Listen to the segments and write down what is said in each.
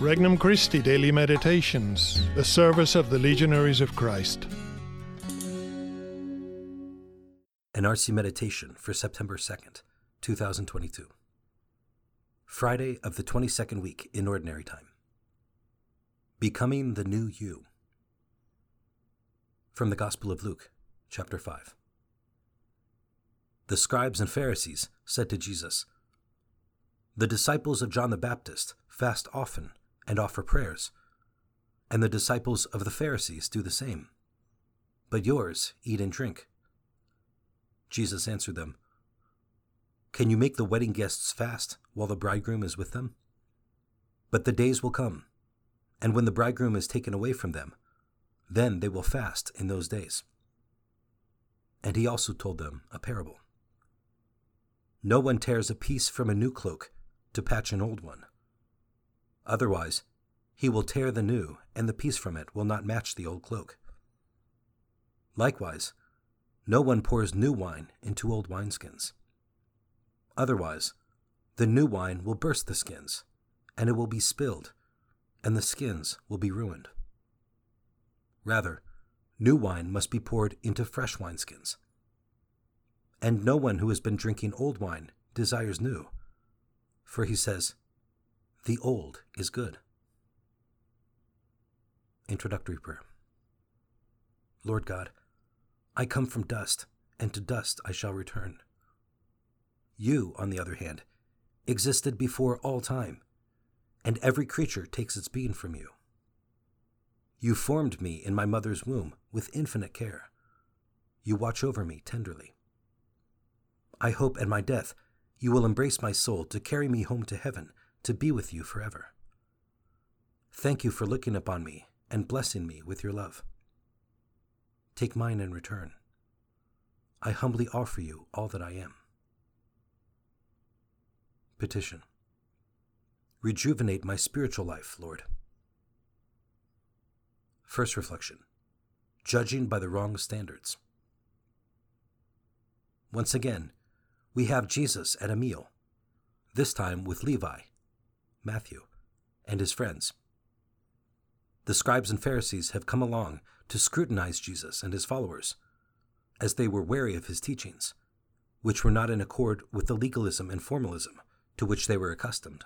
Regnum Christi Daily Meditations, the service of the Legionaries of Christ. An RC Meditation for September 2nd, 2022. Friday of the 22nd week in Ordinary Time. Becoming the New You. From the Gospel of Luke, chapter 5. The scribes and Pharisees said to Jesus, The disciples of John the Baptist fast often and offer prayers, and the disciples of the Pharisees do the same. But yours eat and drink. Jesus answered them, Can you make the wedding guests fast while the bridegroom is with them? But the days will come, and when the bridegroom is taken away from them, then they will fast in those days. And he also told them a parable. No one tears a piece from a new cloak to patch an old one. Otherwise, he will tear the new, and the piece from it will not match the old cloak. Likewise, no one pours new wine into old wineskins. Otherwise, the new wine will burst the skins, and it will be spilled, and the skins will be ruined. Rather, new wine must be poured into fresh wineskins. And no one who has been drinking old wine desires new, for he says, the old is good. Introductory Prayer Lord God, I come from dust, and to dust I shall return. You, on the other hand, existed before all time, and every creature takes its being from you. You formed me in my mother's womb with infinite care. You watch over me tenderly. I hope at my death you will embrace my soul to carry me home to heaven to be with you forever. Thank you for looking upon me and blessing me with your love. Take mine in return. I humbly offer you all that I am. Petition Rejuvenate my spiritual life, Lord. First reflection Judging by the wrong standards. Once again, we have Jesus at a meal, this time with Levi, Matthew, and his friends. The scribes and Pharisees have come along to scrutinize Jesus and his followers, as they were wary of his teachings, which were not in accord with the legalism and formalism to which they were accustomed.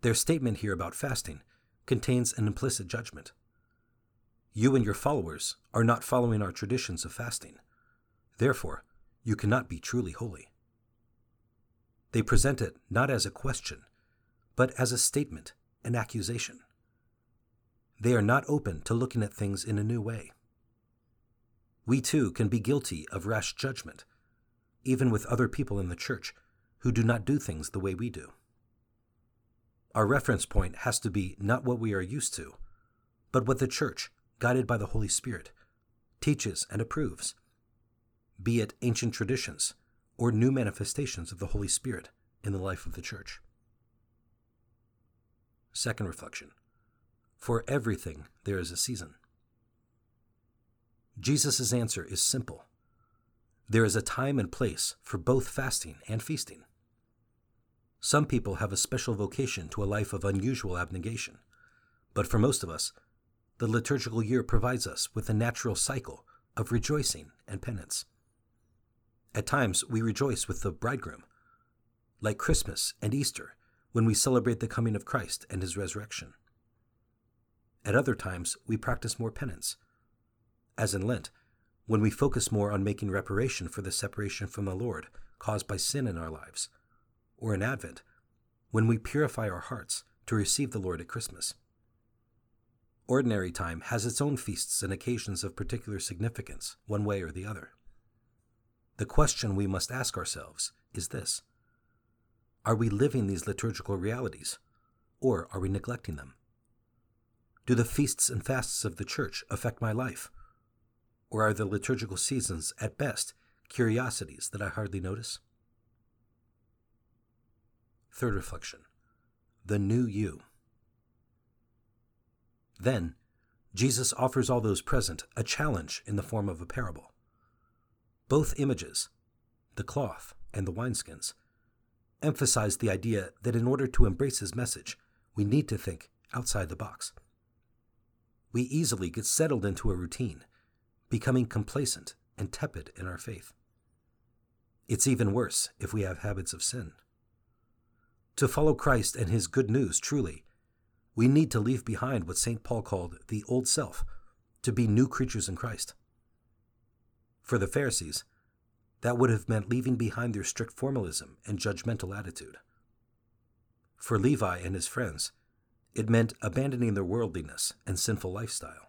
Their statement here about fasting contains an implicit judgment. You and your followers are not following our traditions of fasting. Therefore, you cannot be truly holy. They present it not as a question, but as a statement, an accusation. They are not open to looking at things in a new way. We too can be guilty of rash judgment, even with other people in the church who do not do things the way we do. Our reference point has to be not what we are used to, but what the church, guided by the Holy Spirit, teaches and approves, be it ancient traditions or new manifestations of the Holy Spirit in the life of the church. Second reflection For everything there is a season. Jesus' answer is simple there is a time and place for both fasting and feasting. Some people have a special vocation to a life of unusual abnegation, but for most of us, the liturgical year provides us with a natural cycle of rejoicing and penance. At times, we rejoice with the bridegroom, like Christmas and Easter when we celebrate the coming of Christ and his resurrection. At other times, we practice more penance, as in Lent, when we focus more on making reparation for the separation from the Lord caused by sin in our lives, or in Advent, when we purify our hearts to receive the Lord at Christmas. Ordinary time has its own feasts and occasions of particular significance, one way or the other. The question we must ask ourselves is this are we living these liturgical realities, or are we neglecting them? Do the feasts and fasts of the Church affect my life? Or are the liturgical seasons, at best, curiosities that I hardly notice? Third reflection The New You. Then, Jesus offers all those present a challenge in the form of a parable. Both images, the cloth and the wineskins, emphasized the idea that in order to embrace his message, we need to think outside the box. We easily get settled into a routine, becoming complacent and tepid in our faith. It's even worse if we have habits of sin. To follow Christ and his good news truly, we need to leave behind what St. Paul called the old self, to be new creatures in Christ. For the Pharisees, that would have meant leaving behind their strict formalism and judgmental attitude. For Levi and his friends, it meant abandoning their worldliness and sinful lifestyle.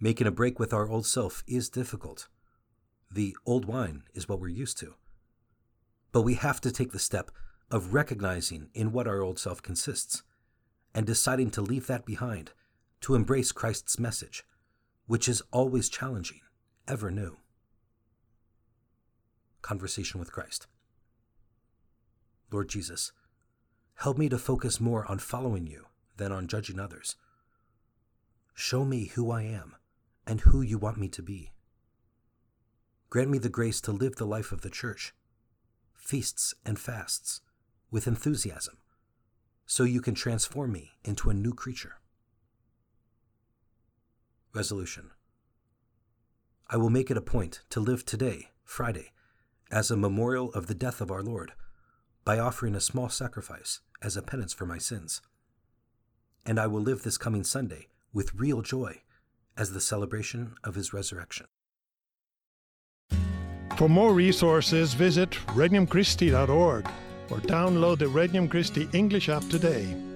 Making a break with our old self is difficult. The old wine is what we're used to. But we have to take the step of recognizing in what our old self consists and deciding to leave that behind to embrace Christ's message, which is always challenging, ever new. Conversation with Christ. Lord Jesus, help me to focus more on following you than on judging others. Show me who I am and who you want me to be. Grant me the grace to live the life of the Church, feasts and fasts, with enthusiasm, so you can transform me into a new creature. Resolution I will make it a point to live today, Friday, as a memorial of the death of our Lord, by offering a small sacrifice as a penance for my sins. And I will live this coming Sunday with real joy as the celebration of his resurrection. For more resources, visit regnumchristi.org or download the Regnum Christi English app today.